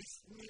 بسم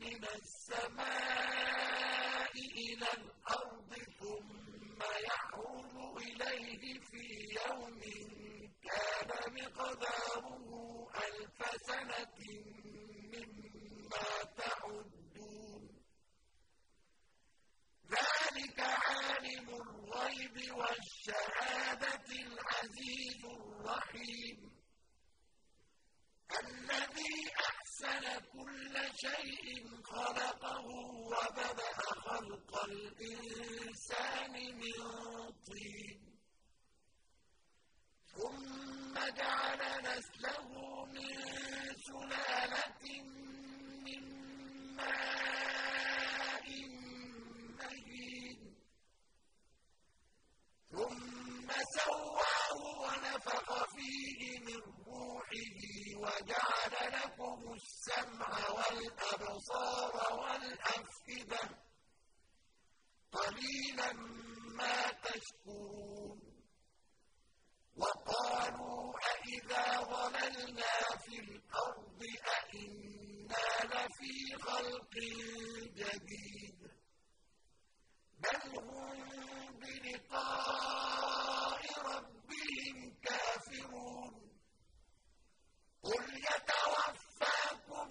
مِنَ السَّمَاءِ إِلَى الْأَرْضِ. شَيْءٍ خَلَقَهُ وَبَدَأَ خَلْقَ الْإِنسَانِ. قَلِيلًا مَّا تَشْكُرُونَ. وَقَالُوا أَإِذَا ضَلَلْنَا فِي الْأَرْضِ أَإِنَّا لَفِي خَلْقٍ جَدِيدٍ ۚ. بَلْ هُم بِلِقَاءِ رَبِّهِمْ كَافِرُونَ. قُلْ يَتَوَفَّاكُم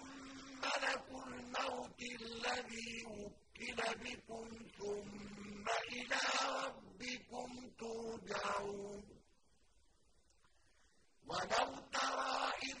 مَّلَكُ الْمَوْتِ الَّذِي وُكِّلَ بِكُمْ ثُمَّ إِلَىٰ رَبِّكُمْ تُرْجَعُونَ وَلَوْ تَرَىٰ إِذِ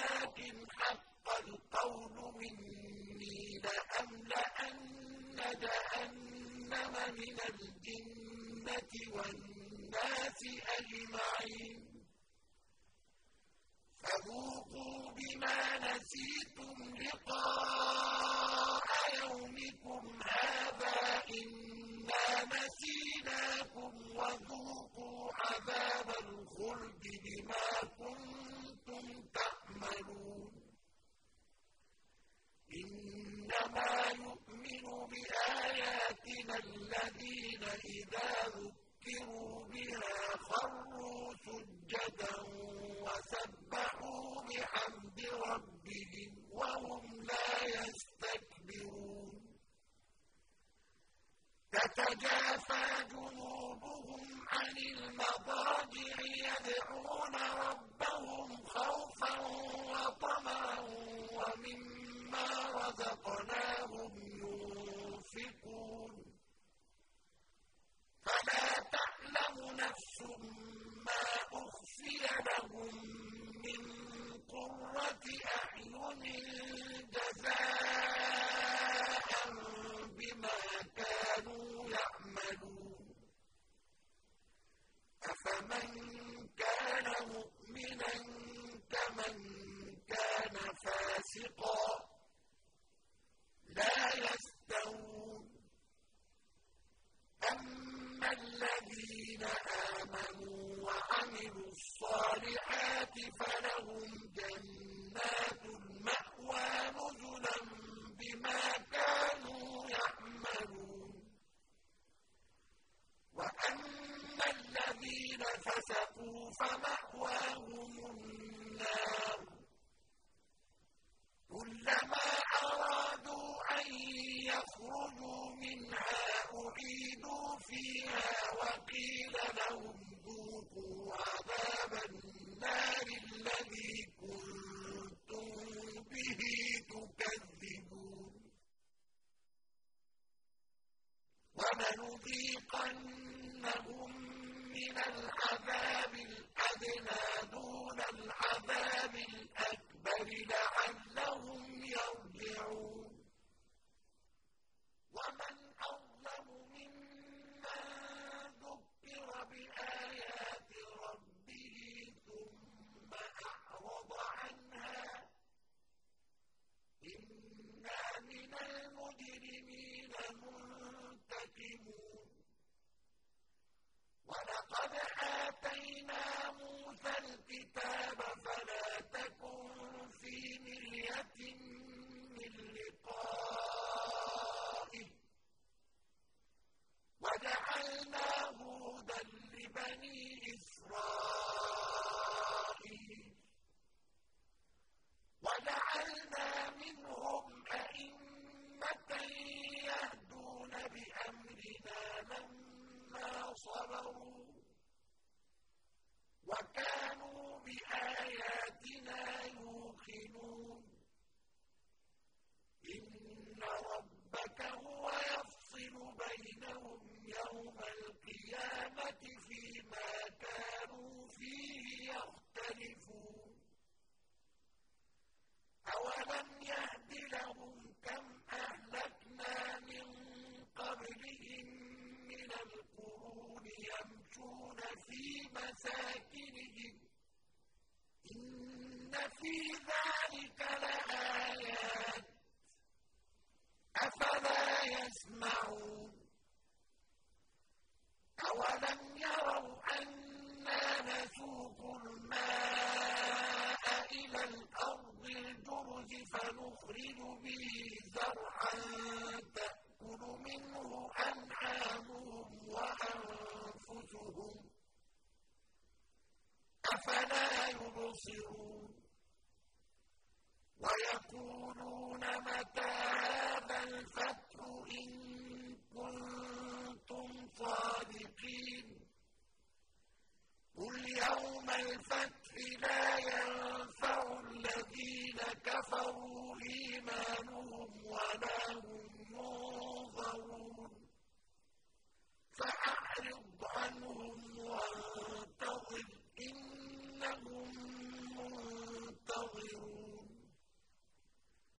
الْجِنَّةِ وَالنَّاسِ أَجْمَعِينَ فَذُوقُوا بِمَا نَسِيتُمْ لِقَاءَ يَوْمِكُمْ هَٰذَا إِنَّا نَسِينَاكُمْ وَذُوقُوا عَذَابَ الْخُلْدِ بِمَا كُنتُمْ تَعْمَلُونَ إِنَّمَا يُؤْمِنُ بِآيَاتِنَا الَّذِينَ إِذَا ذُكِّرُوا بِهَا خَرُّوا سُجَّدًا وَسَبَّحُوا بِحَمْدِ رَبِّهِمْ وَهُمْ الَّذِينَ آمَنُوا وَعَمِلُوا الصَّالِحَاتِ فَلَهُمْ جَنَّاتُ الْمَأْوَى نُزُلًا بِمَا كَانُوا يَعْمَلُونَ. وَأَمَّا الَّذِينَ فَسَقُوا فيها وقيل لهم ذوقوا عذاب النار الذي كنتم به تكذبون. ولنذيقنهم من العذاب الأدنى دون مساكنهم. إن في ذلك لآيات. أفلا يسمعون. أولم يروا أنا نسوق الماء إلى الأرض الجرز فنخرج به زرعا يبصرون ويقولون متى هذا الفتح إن كنتم صادقين قل يوم الفتح لا